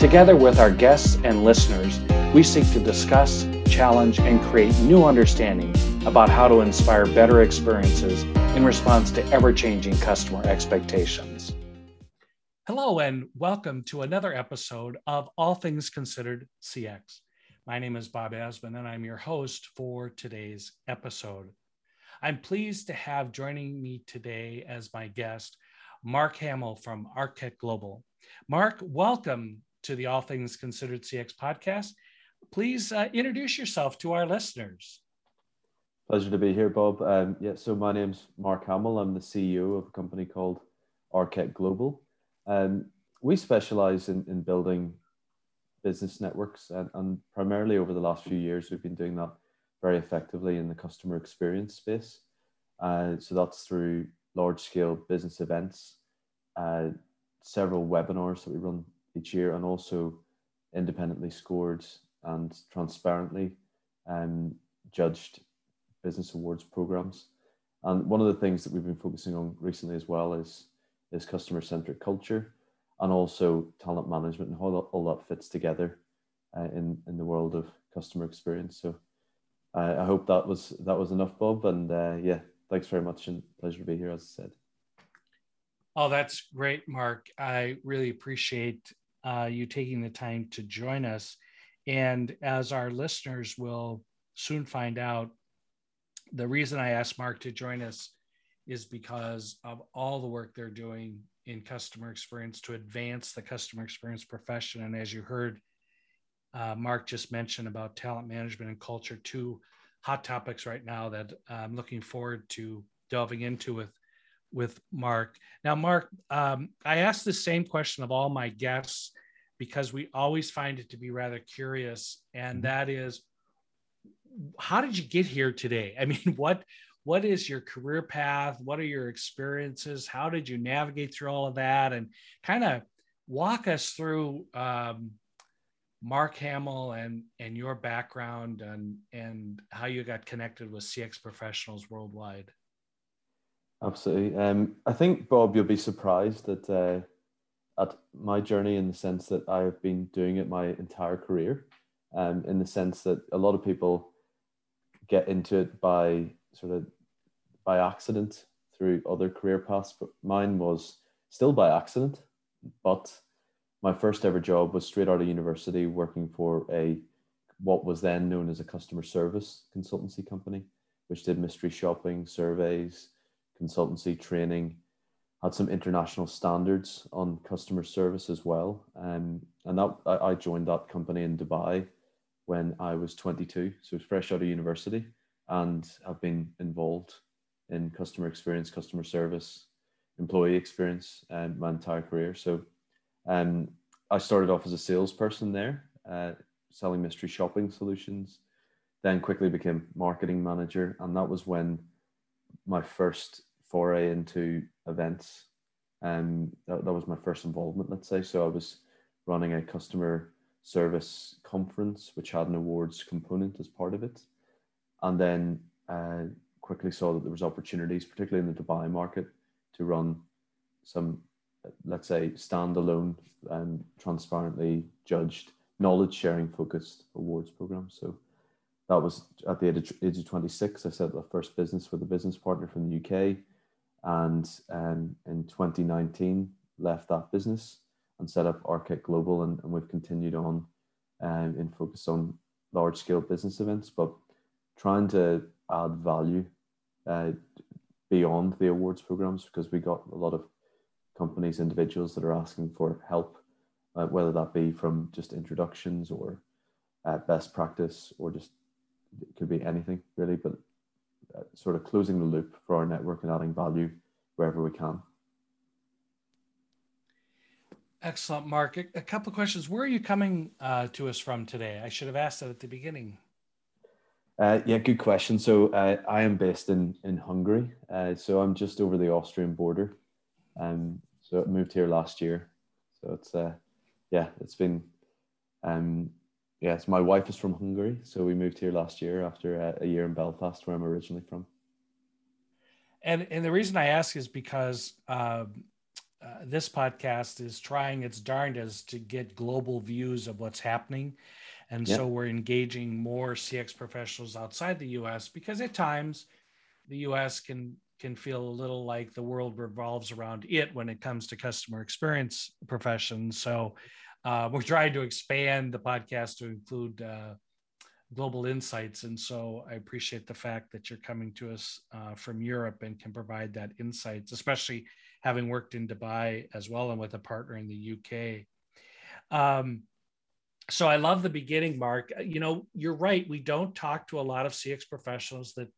Together with our guests and listeners, we seek to discuss, challenge, and create new understanding about how to inspire better experiences in response to ever changing customer expectations. Hello, and welcome to another episode of All Things Considered CX. My name is Bob Azman, and I'm your host for today's episode. I'm pleased to have joining me today as my guest Mark Hamill from Architect Global. Mark, welcome to the All Things Considered CX podcast. Please uh, introduce yourself to our listeners. Pleasure to be here, Bob. Um, yeah, so my name's Mark Hamill. I'm the CEO of a company called Architect Global. Um, we specialize in, in building business networks, and, and primarily over the last few years, we've been doing that very effectively in the customer experience space. Uh, so that's through large scale business events, uh, several webinars that we run each year and also independently scored and transparently um, judged business awards programs. And one of the things that we've been focusing on recently as well is, is customer centric culture and also talent management and how that, all that fits together uh, in, in the world of customer experience. So uh, I hope that was that was enough, Bob. And uh, yeah, thanks very much and pleasure to be here, as I said. Oh, that's great, Mark. I really appreciate uh, you taking the time to join us. And as our listeners will soon find out, the reason I asked Mark to join us is because of all the work they're doing in customer experience to advance the customer experience profession. And as you heard, uh, Mark just mentioned about talent management and culture, two hot topics right now that I'm looking forward to delving into with with Mark. Now, Mark, um, I asked the same question of all my guests because we always find it to be rather curious, and mm-hmm. that is, how did you get here today? I mean, what what is your career path? What are your experiences? How did you navigate through all of that? And kind of walk us through um, Mark Hamill and and your background and and how you got connected with CX professionals worldwide. Absolutely. Um, I think, Bob, you'll be surprised at, uh, at my journey in the sense that I've been doing it my entire career. Um, in the sense that a lot of people get into it by sort of by accident through other career paths, but mine was still by accident. But my first ever job was straight out of university working for a what was then known as a customer service consultancy company, which did mystery shopping, surveys, consultancy training, had some international standards on customer service as well. Um, and that I, joined that company in Dubai when I was 22, so fresh out of university, and I've been involved in customer experience, customer service, employee experience, um, my entire career. So, um, I started off as a salesperson there, uh, selling mystery shopping solutions. Then quickly became marketing manager, and that was when my first foray into events. and that, that was my first involvement, let's say. So I was running a customer service conference, which had an awards component as part of it. And then uh, quickly saw that there was opportunities, particularly in the Dubai market, to run some, let's say, standalone and transparently judged knowledge sharing focused awards program. So that was at the age of, age of 26. I set up the first business with a business partner from the UK and um, in 2019 left that business and set up Architect Global, and, and we've continued on um, in focus on large scale business events, but trying to add value uh, beyond the awards programs because we got a lot of companies, individuals that are asking for help, uh, whether that be from just introductions or uh, best practice or just it could be anything really, but sort of closing the loop for our network and adding value wherever we can. Excellent, Mark. A, couple of questions. Where are you coming uh, to us from today? I should have asked that at the beginning. Uh, yeah, good question. So uh, I am based in in Hungary. Uh, so I'm just over the Austrian border. Um, so I moved here last year. So it's uh, yeah, it's been um, yeah. So my wife is from Hungary, so we moved here last year after a, a year in Belfast, where I'm originally from. And and the reason I ask is because um, uh, this podcast is trying its darndest to get global views of what's happening. And yep. so we're engaging more CX professionals outside the US because at times the US can can feel a little like the world revolves around it when it comes to customer experience professions. So uh, we're trying to expand the podcast to include uh, global insights. And so I appreciate the fact that you're coming to us uh, from Europe and can provide that insights, especially having worked in Dubai as well and with a partner in the UK. Um, so I love the beginning, Mark. You know, you're right. We don't talk to a lot of CX professionals that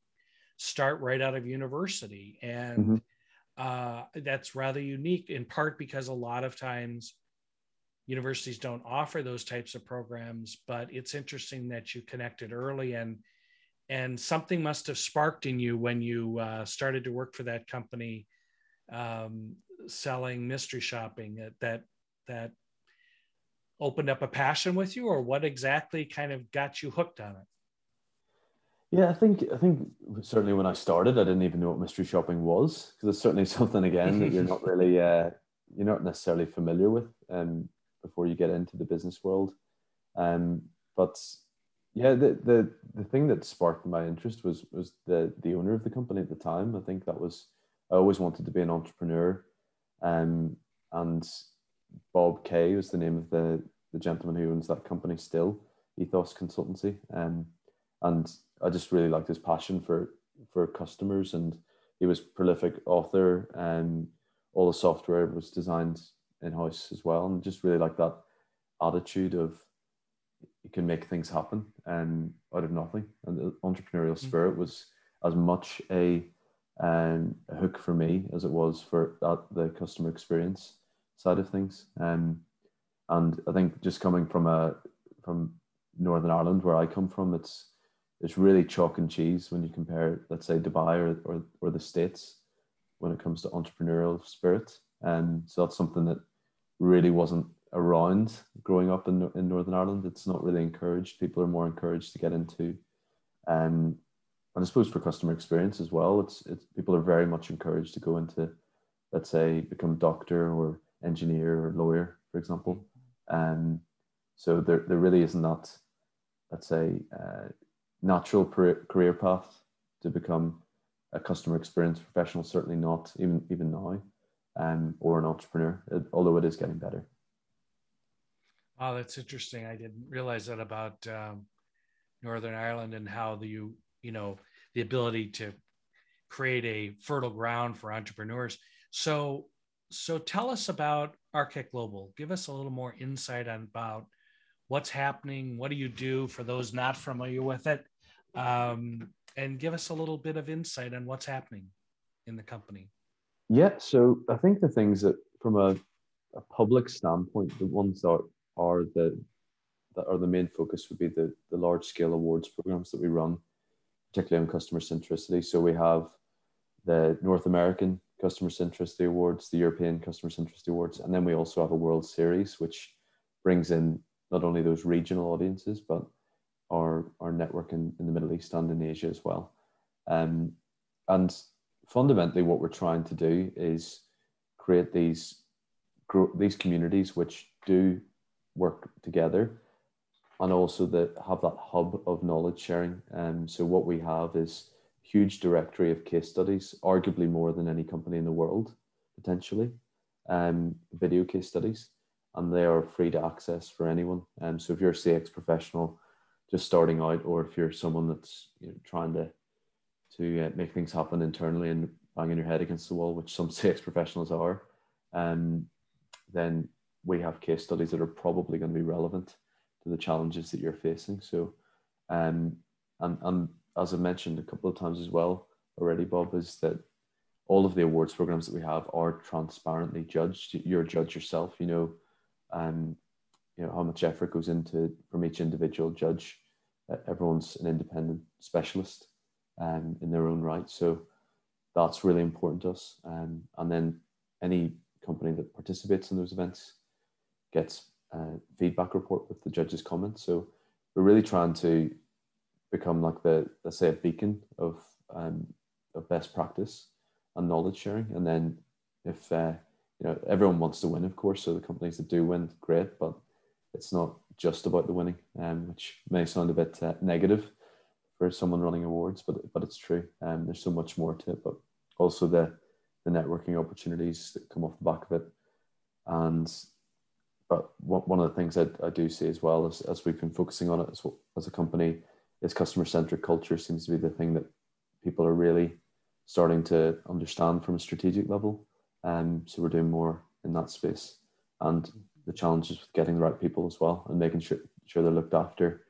start right out of university. And mm-hmm. uh, that's rather unique in part because a lot of times universities don't offer those types of programs, but it's interesting that you connected early and and something must have sparked in you when you uh, started to work for that company um, selling mystery shopping that that that opened up a passion with you or what exactly kind of got you hooked on it? Yeah i think i think certainly when i started i didn't even know what mystery shopping was because it's certainly something again that you're not really uh, you're not necessarily familiar with. Um, before you get into the business world um, but yeah the, the the thing that sparked my interest was was the the owner of the company at the time i think that was I always wanted to be an entrepreneur. Um, and Bob Kay was the name of the, the gentleman who owns that company still, Ethos Consultancy. Um, and I just really liked his passion for for customers and he was prolific author and all the software was designed in-house as well and just really like that attitude of you can make things happen and out of nothing and the entrepreneurial mm. spirit was as much a um, a hook for me as it was for that the customer experience side of things. Um, and I think just coming from a from Northern Ireland, where I come from, it's it's really chalk and cheese when you compare, let's say, Dubai or or, or the States when it comes to entrepreneurial spirit. And so that's something that really wasn't around growing up in, in Northern Ireland. It's not really encouraged. People are more encouraged to get into um, and I suppose for customer experience as well, it's it's people are very much encouraged to go into, let's say, become doctor or engineer or lawyer, for example. Um, so there there really isn't let's say, uh, natural career path to become a customer experience professional. Certainly not even even now, um, or an entrepreneur. Although it is getting better. Oh, that's interesting. I didn't realize that about um, Northern Ireland and how the you you know the ability to create a fertile ground for entrepreneurs so so tell us about architect global give us a little more insight on about what's happening what do you do for those not familiar with it um, and give us a little bit of insight on what's happening in the company yeah so i think the things that from a, a public standpoint the ones that are the that are the main focus would be the, the large scale awards programs that we run particularly on customer centricity. So we have the North American Customer Centricity Awards, the European Customer Centricity Awards, and then we also have a World Series, which brings in not only those regional audiences, but our, our network in, in the Middle East and in Asia as well. Um, and fundamentally, what we're trying to do is create these these communities which do work together and also that have that hub of knowledge sharing. Um, so what we have is huge directory of case studies, arguably more than any company in the world, potentially, um, video case studies, and they are free to access for anyone. Um, so if you're a CX professional just starting out, or if you're someone that's you know, trying to to uh, make things happen internally and banging your head against the wall, which some CX professionals are, um, then we have case studies that are probably going to be relevant to the challenges that you're facing. So, um, and, and as I mentioned a couple of times as well already, Bob, is that all of the awards programs that we have are transparently judged. You're a judge yourself. You know and you know how much effort goes into from each individual judge. Everyone's an independent specialist um, in their own right, so that's really important to us. Um, and then any company that participates in those events gets a feedback report with the judges' comments. So we're really trying to become like the let's say a beacon of um, of best practice and knowledge sharing. And then if uh, you know everyone wants to win, of course, so the companies that do win, great, but it's not just about the winning, um, which may sound a bit uh, negative for someone running awards, but but it's true. Um, there's so much more to it, but also the the networking opportunities that come off the back of it, and but one of the things I, I do see as well as, as we've been focusing on it as, as a company is customer centric culture seems to be the thing that people are really starting to understand from a strategic level. Um, so we're doing more in that space, and the challenges with getting the right people as well, and making sure sure they're looked after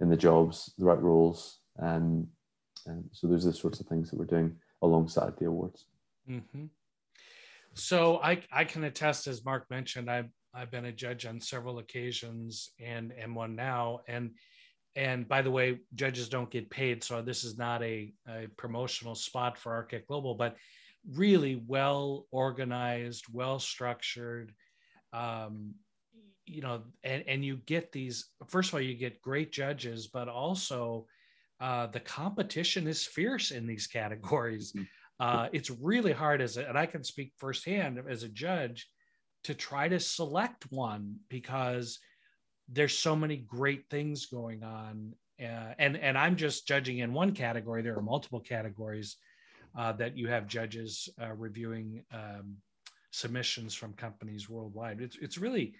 in the jobs, the right roles, and so those are the sorts of things that we're doing alongside the awards. Mm-hmm. So I I can attest, as Mark mentioned, I've I've been a judge on several occasions and am one now, and and by the way, judges don't get paid, so this is not a, a promotional spot for Architect Global, but really well organized, well structured. Um, you know, and, and you get these, first of all, you get great judges, but also uh, the competition is fierce in these categories. Mm-hmm. Uh, it's really hard as a, and I can speak firsthand as a judge to try to select one because there's so many great things going on uh, and and i'm just judging in one category there are multiple categories uh, that you have judges uh, reviewing um, submissions from companies worldwide it's, it's really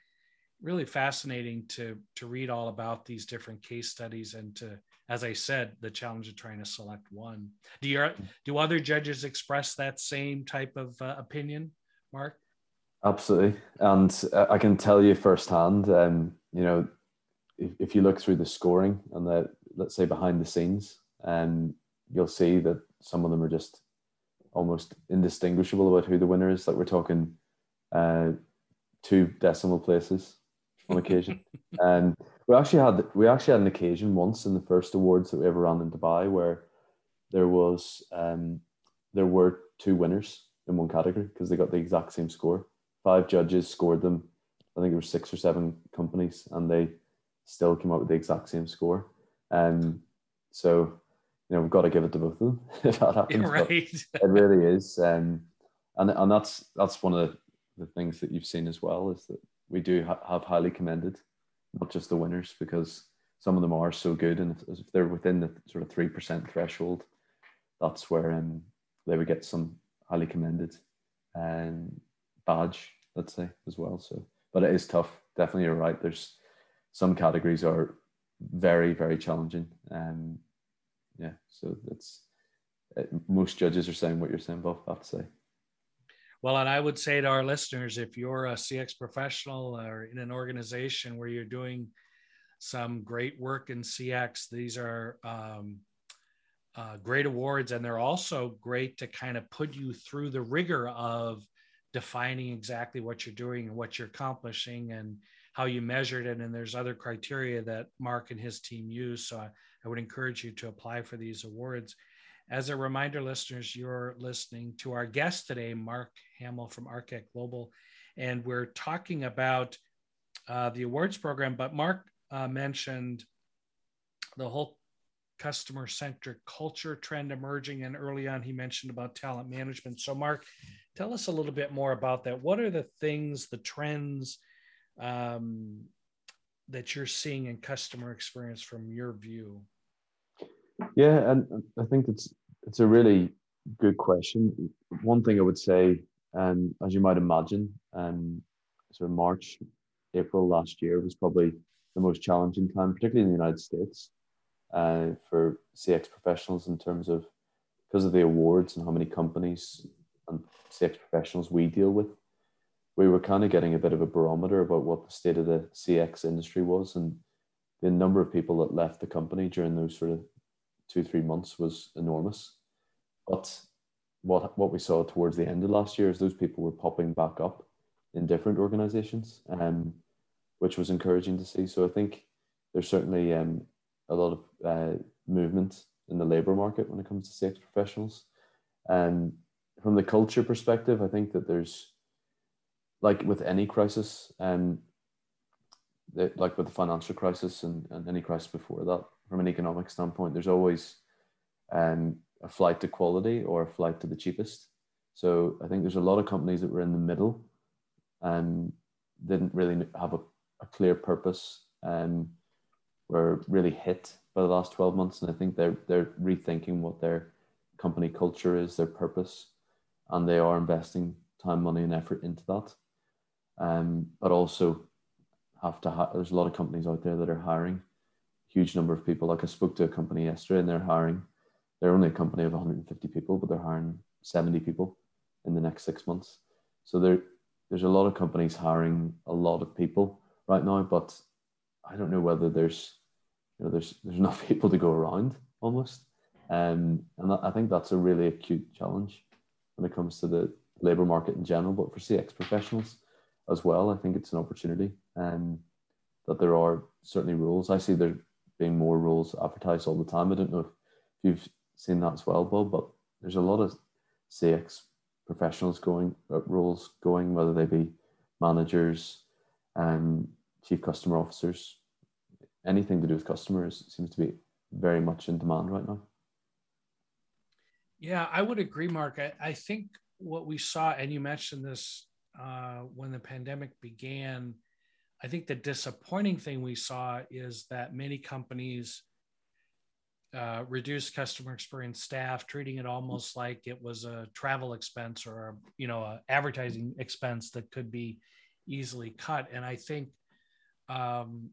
really fascinating to to read all about these different case studies and to as i said the challenge of trying to select one. Do you do other judges express that same type of uh, opinion mark? Absolutely. And uh, i can tell you firsthand um, you know, if, if you look through the scoring and the let's say behind the scenes, um, you'll see that some of them are just almost indistinguishable about who the winner is. Like we're talking uh, two decimal places on occasion. and we actually had we actually had an occasion once in the first awards that we ever ran in Dubai where there was um, there were two winners in one category because they got the exact same score. Five judges scored them I think there were six or seven companies, and they still came up with the exact same score. Um, so you know we've got to give it to both of them if that happens. Right. it really is, um, and and that's that's one of the, the things that you've seen as well is that we do ha- have highly commended, not just the winners because some of them are so good, and if, if they're within the sort of three percent threshold, that's where um, they would get some highly commended um, badge, let's say, as well. So but it is tough. Definitely, you're right. There's some categories are very, very challenging. Um, yeah, so it's it, most judges are saying what you're saying, Bob. I have to say. Well, and I would say to our listeners, if you're a CX professional or in an organization where you're doing some great work in CX, these are um, uh, great awards, and they're also great to kind of put you through the rigor of defining exactly what you're doing and what you're accomplishing and how you measured it. And there's other criteria that Mark and his team use. So I, I would encourage you to apply for these awards. As a reminder, listeners, you're listening to our guest today, Mark Hamill from Architect Global, and we're talking about uh, the awards program. But Mark uh, mentioned the whole customer centric culture trend emerging, and early on he mentioned about talent management. So, Mark, Tell us a little bit more about that. What are the things, the trends um, that you're seeing in customer experience from your view? Yeah, and I think it's it's a really good question. One thing I would say, um, as you might imagine, um, sort of March, April last year was probably the most challenging time, particularly in the United States, uh, for CX professionals in terms of because of the awards and how many companies and CX professionals we deal with, we were kind of getting a bit of a barometer about what the state of the CX industry was. And the number of people that left the company during those sort of two, three months was enormous. But what, what we saw towards the end of last year is those people were popping back up in different organizations. Um, which was encouraging to see. So I think there's certainly um, a lot of uh, movement in the labor market when it comes to CX professionals. And from the culture perspective, I think that there's like with any crisis, um, like with the financial crisis and, and any crisis before that, from an economic standpoint, there's always um, a flight to quality or a flight to the cheapest. So I think there's a lot of companies that were in the middle and didn't really have a, a clear purpose and were really hit by the last 12 months. And I think they're, they're rethinking what their company culture is, their purpose, and they are investing time, money, and effort into that. Um, but also have to, ha- there's a lot of companies out there that are hiring huge number of people. Like I spoke to a company yesterday and they're hiring, they're only a company of 150 people, but they're hiring 70 people in the next six months. So there, there's a lot of companies hiring a lot of people right now, but I don't know whether there's, you know, there's there's enough people to go around almost, um, and I think that's a really acute challenge when it comes to the labor market in general, but for CX professionals as well. I think it's an opportunity, and um, that there are certainly rules. I see there being more roles advertised all the time. I don't know if you've seen that as well, Bob, but there's a lot of CX professionals going uh, roles going, whether they be managers and um, chief customer officers, anything to do with customers seems to be very much in demand right now. Yeah, I would agree, Mark. I, I think what we saw, and you mentioned this uh, when the pandemic began, I think the disappointing thing we saw is that many companies uh, reduced customer experience staff, treating it almost like it was a travel expense or a, you know a advertising expense that could be easily cut. And I think um,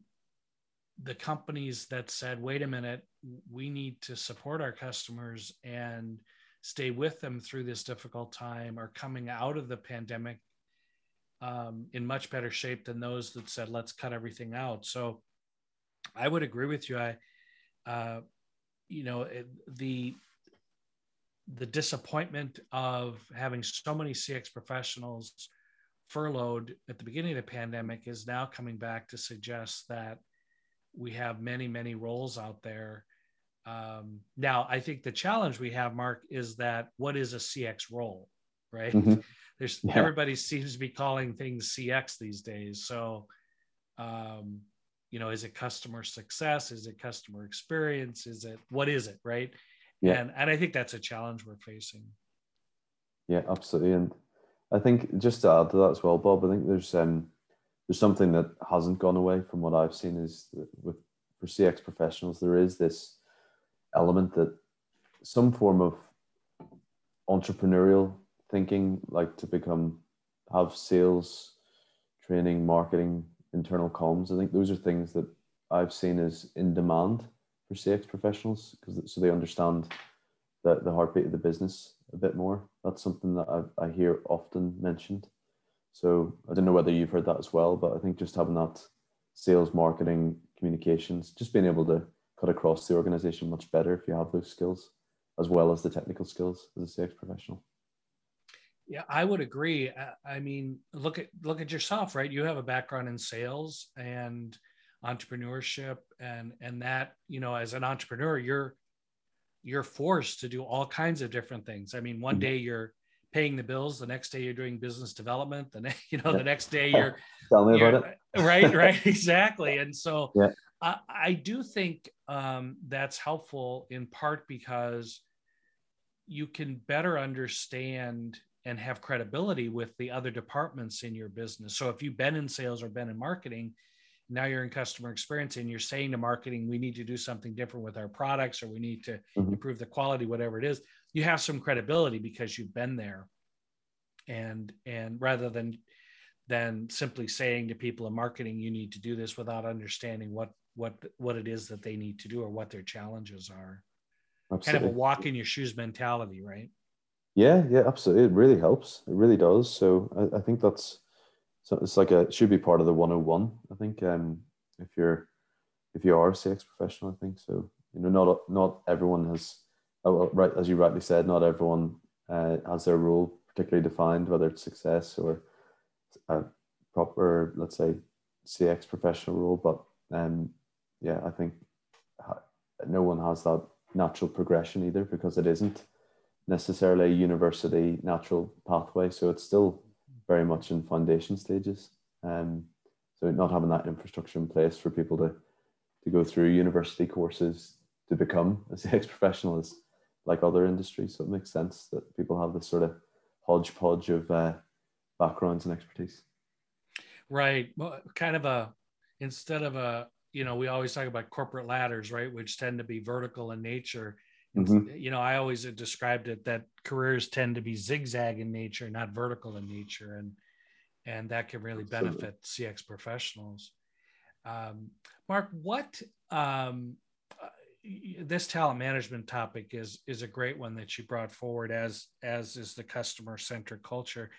the companies that said, "Wait a minute, we need to support our customers and stay with them through this difficult time," are coming out of the pandemic um, in much better shape than those that said, let's cut everything out. So I would agree with you. I, uh, you know, the, the disappointment of having so many CX professionals furloughed at the beginning of the pandemic is now coming back to suggest that we have many, many roles out there. Um, now, I think the challenge we have, Mark, is that what is a CX role, right? Mm-hmm there's yeah. everybody seems to be calling things CX these days. So, um, you know, is it customer success? Is it customer experience? Is it what is it, right? Yeah. And and I think that's a challenge we're facing. Yeah, absolutely. And I think just to add to that as well, Bob, I think there's um there's something that hasn't gone away from what I've seen is with for CX professionals, there is this element that some form of entrepreneurial thinking like to become have sales training marketing internal comms. I think those are things that i've seen as in demand for cx professionals because so they understand the, the heartbeat of the business a bit more. That's something that I, I hear often mentioned. So i don't know whether you've heard that as well but i think just having that sales marketing communications just being able to cut across the organization much better if you have those skills as well as the technical skills as a CX professional. Yeah, I would agree. I mean, look at look at yourself, right? You have a background in sales and entrepreneurship and and that, you know, as an entrepreneur, you're you're forced to do all kinds of different things. I mean, one mm-hmm. day you're paying the bills, the next day you're doing business development, the next, you know, the next day you're tell me about it. Right, right, exactly. And so yeah. I, I do think um, that's helpful in part because you can better understand and have credibility with the other departments in your business. So if you've been in sales or been in marketing, now you're in customer experience and you're saying to marketing, we need to do something different with our products or we need to mm-hmm. improve the quality, whatever it is, you have some credibility because you've been there. And and rather than than simply saying to people in marketing, you need to do this without understanding what what what it is that they need to do or what their challenges are. Absolutely. Kind of a walk in your shoes mentality, right? Yeah, yeah, absolutely. It really helps. It really does. So I, I think that's so it's like a it should be part of the 101. I think um if you're if you are a CX professional, I think so. You know, not not everyone has oh, right as you rightly said, not everyone uh, has their role particularly defined, whether it's success or a proper, let's say, CX professional role, but um, yeah, I think no one has that natural progression either because it isn't necessarily a university natural pathway. So it's still very much in foundation stages. Um, so not having that infrastructure in place for people to to go through university courses to become a CX professional is like other industries. So it makes sense that people have this sort of hodgepodge of uh, backgrounds and expertise. Right. Well, kind of a instead of a you know we always talk about corporate ladders, right, which tend to be vertical in nature. Mm-hmm. You know, I always described it that careers tend to be zigzag in nature, not vertical in nature, and and that can really benefit Absolutely. CX professionals. Um, Mark, what um, uh, this talent management topic is is a great one that you brought forward, as as is the customer centric culture.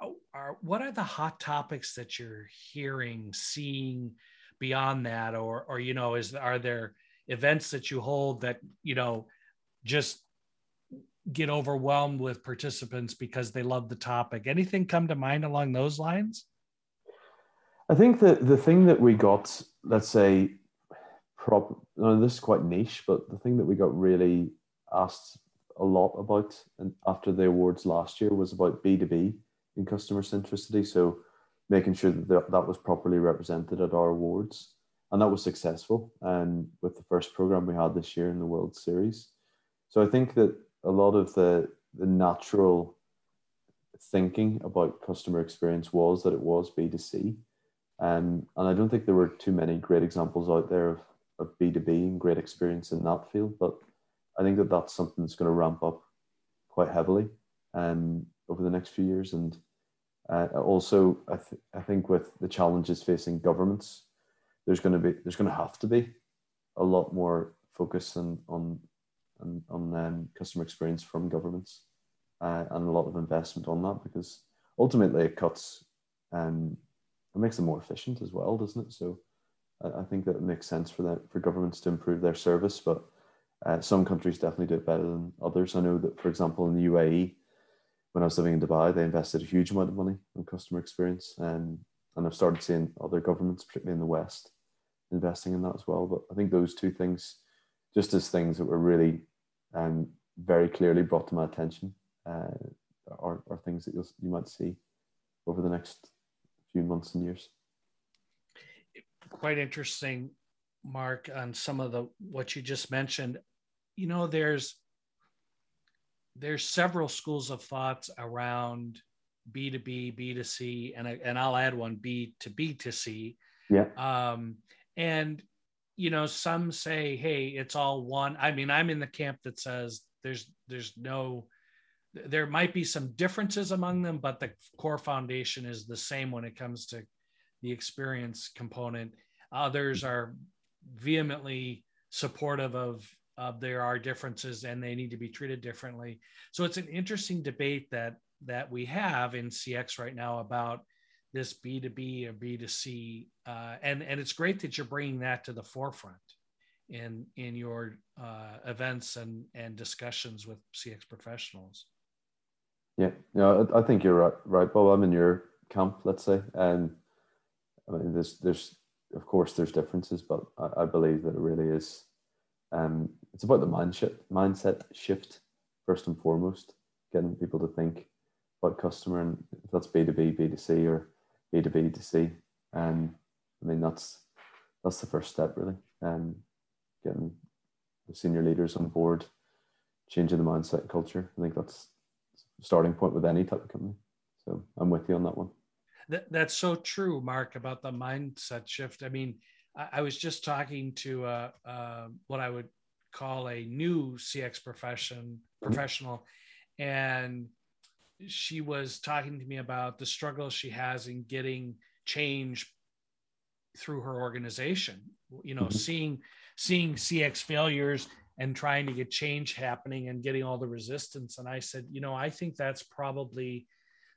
Oh, are, what are the hot topics that you're hearing, seeing beyond that, or or you know, is are there events that you hold that you know just get overwhelmed with participants because they love the topic? Anything come to mind along those lines? I think that the thing that we got, let's say, prop, no, this is quite niche, but the thing that we got really asked a lot about and after the awards last year was about B2B in customer centricity. So making sure that that was properly represented at our awards. And that was successful and with the first program we had this year in the World Series. So I think that a lot of the, the natural thinking about customer experience was that it was B2C. Um, and I don't think there were too many great examples out there of, of B2B and great experience in that field. But I think that that's something that's going to ramp up quite heavily um, over the next few years. And uh, also, I, th- I think with the challenges facing governments, there's going to be there's going to have to be a lot more focus on on on, on um, customer experience from governments uh, and a lot of investment on that because ultimately it cuts um, it makes them more efficient as well, doesn't it? So I, I think that it makes sense for that for governments to improve their service, but uh, some countries definitely do it better than others. I know that, for example, in the UAE, when I was living in Dubai, they invested a huge amount of money on customer experience. And, and I've started seeing other governments, particularly in the West, investing in that as well. But I think those two things, just as things that were really um, very clearly brought to my attention, uh, are, are things that you'll, you might see over the next few months and years. Quite interesting, Mark, on some of the what you just mentioned. You know, there's there's several schools of thoughts around B2B, B2C, and, and I'll add one B to B to C. Yeah. Um, and, you know, some say, hey, it's all one. I mean, I'm in the camp that says there's, there's no, there might be some differences among them, but the core foundation is the same when it comes to the experience component. Others are vehemently supportive of of there are differences and they need to be treated differently. So it's an interesting debate that that we have in CX right now about this B2B or B2C, uh, and and it's great that you're bringing that to the forefront in in your uh, events and and discussions with CX professionals. Yeah, yeah, I think you're right, right, Bob. I'm in your camp, let's say, and I mean, there's there's of course there's differences, but I, I believe that it really is um, it's about the mindset mindset shift first and foremost, getting people to think about customer and if that's B two B, B two C, or B to B to C. And I mean that's that's the first step really. And getting the senior leaders on board, changing the mindset and culture. I think that's starting point with any type of company. So I'm with you on that one. That, that's so true, Mark, about the mindset shift. I mean, I, I was just talking to uh, uh, what I would call a new CX profession mm-hmm. professional, and she was talking to me about the struggles she has in getting change through her organization. You know, mm-hmm. seeing seeing CX failures and trying to get change happening and getting all the resistance. And I said, you know, I think that's probably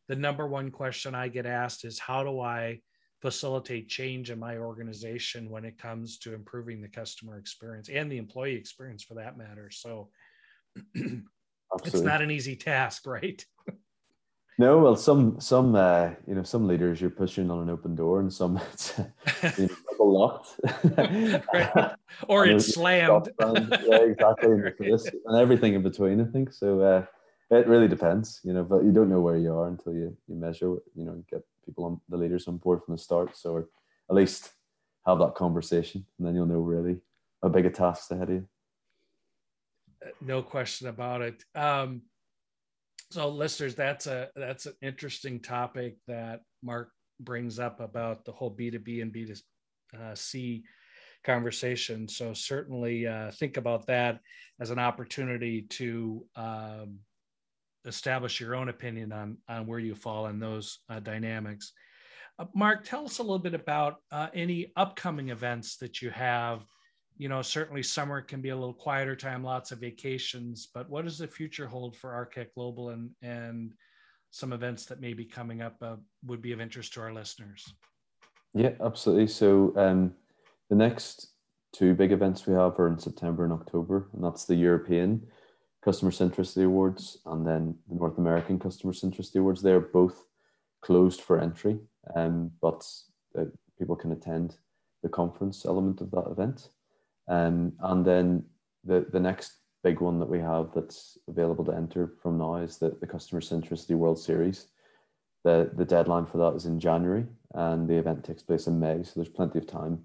the number one question I get asked is how do I facilitate change in my organization when it comes to improving the customer experience and the employee experience for that matter. So it's not an easy task, right? No, well, some some uh, you know some leaders you're pushing on an open door, and some it's you know, locked, or it's slammed. yeah, exactly, and everything in between. I think so. Uh, it really depends, you know, but you don't know where you are until you you measure, you know, get people on the leaders on board from the start. So at least have that conversation, and then you'll know really how big a task ahead of you. No question about it. Um, so listeners that's a that's an interesting topic that mark brings up about the whole b2b and b2c conversation. So certainly uh, think about that as an opportunity to um, establish your own opinion on on where you fall in those uh, dynamics. Uh, mark tell us a little bit about uh, any upcoming events that you have you know, certainly summer can be a little quieter time, lots of vacations, but what does the future hold for Architect Global and, and some events that may be coming up uh, would be of interest to our listeners? Yeah, absolutely. So um, the next two big events we have are in September and October, and that's the European Customer Centricity Awards and then the North American Customer Centricity Awards. They are both closed for entry, um, but uh, people can attend the conference element of that event. Um, and then the, the next big one that we have that's available to enter from now is the, the Customer Centricity World Series. The, the deadline for that is in January and the event takes place in May. So there's plenty of time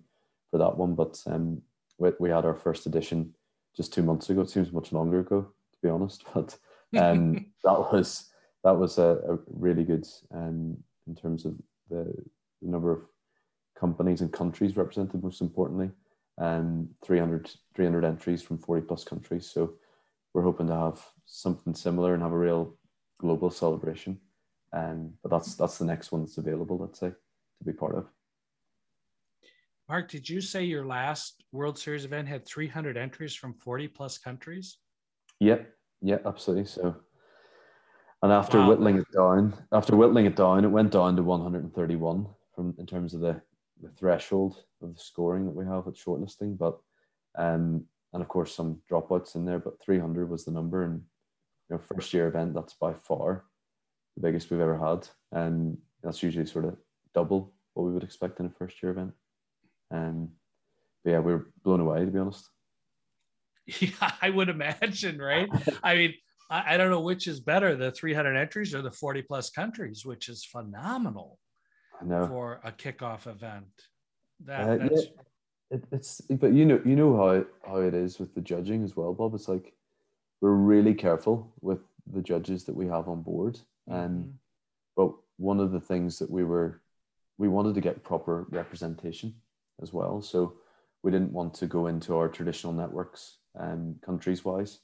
for that one. But um, we, we had our first edition just two months ago. It seems much longer ago, to be honest. But um, that was that was a, a really good um, in terms of the, the number of companies and countries represented, most importantly um, 300, 300 entries from 40 plus countries. So we're hoping to have something similar and have a real global celebration. Um, but that's that's the next one that's available, let's say, to be part of. Mark, did you say your last World Series event had 300 entries from 40 plus countries? Yep, yeah, absolutely. So, and after wow. whittling it down, after whittling it down, it went down to 131 from in terms of the the threshold of the scoring that we have at shortlisting. But um, and of course some dropouts in there, but 300 was the number, and you know, first year event that's by far the biggest we've ever had, and that's usually sort of double what we would expect in a first year event. And um, yeah, we were blown away to be honest. Yeah, I would imagine, right? I mean, I, I don't know which is better, the 300 entries or the 40 plus countries, which is phenomenal for a kickoff event. That, uh, that's... Yeah. It, it's but you know you know how how it is with the judging as well, Bob. It's like we're really careful with the judges that we have on board, and mm-hmm. but one of the things that we were we wanted to get proper representation as well. So we didn't want to go into our traditional networks um, countries wise.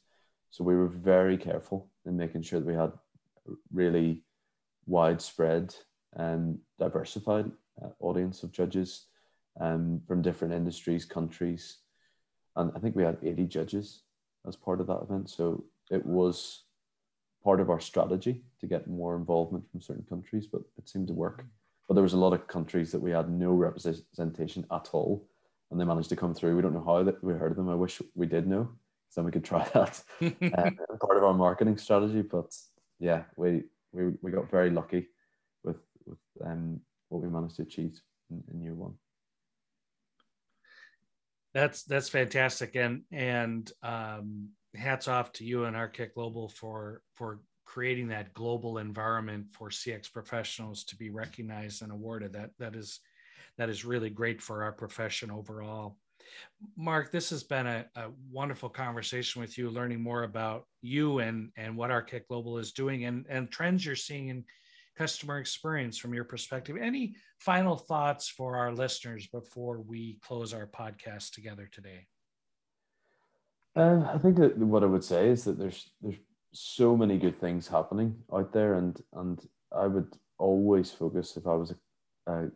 So we were very careful in making sure that we had really widespread and diversified uh, audience of judges um, from different industries, countries. And I think we had 80 judges as part of that event. So it was part of our strategy to get more involvement from certain countries, but it seemed to work. But there was a lot of countries that we had no representation at all, and they managed to come through. We don't know how that we heard of them. I wish we did know, so then we could try that uh, part of our marketing strategy. But yeah, we we we got very lucky um, what we managed to achieve in, in year one. That's that's fantastic, and and um, hats off to you and Architect Global for for creating that global environment for CX professionals to be recognized and awarded. That that is that is really great for our profession overall. Mark, this has been a, a, wonderful conversation with you, learning more about you and and what Architect Global is doing and and trends you're seeing in customer experience from your perspective. Any final thoughts for our listeners before we close our podcast together today? Um, I think that what I would say is that there's there's so many good things happening out there, and and I would always focus if I was a, a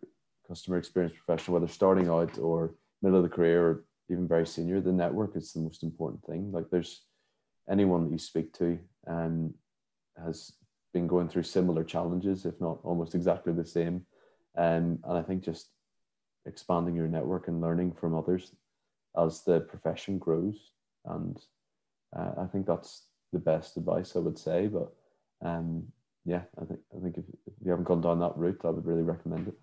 customer experience professional, whether starting out or middle of the career or even very senior, the network is the most important thing. Like there's anyone that you speak to um, has been going through similar challenges, if not almost exactly the same. Um, and I think just expanding your network and learning from others as the profession grows. And uh, I think that's the best advice I would say. But um, yeah, I think I think if, if you haven't gone down that route, I would really recommend it.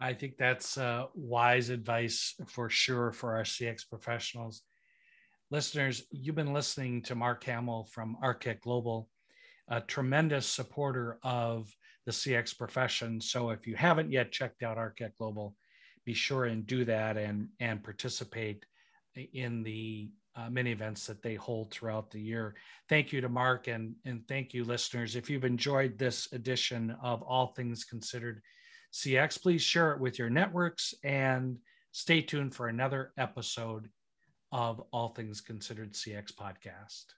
I think that's uh, wise advice for sure for our CX professionals. Listeners, you've been listening to Mark Hamill from Architect Global, a tremendous supporter of the CX profession. So if you haven't yet checked out Architect Global, be sure and do that and, and participate in the uh, many events that they hold throughout the year. Thank you to Mark and, and thank you, listeners. If you've enjoyed this edition of All Things Considered CX, please share it with your networks and stay tuned for another episode of All Things Considered CX podcast.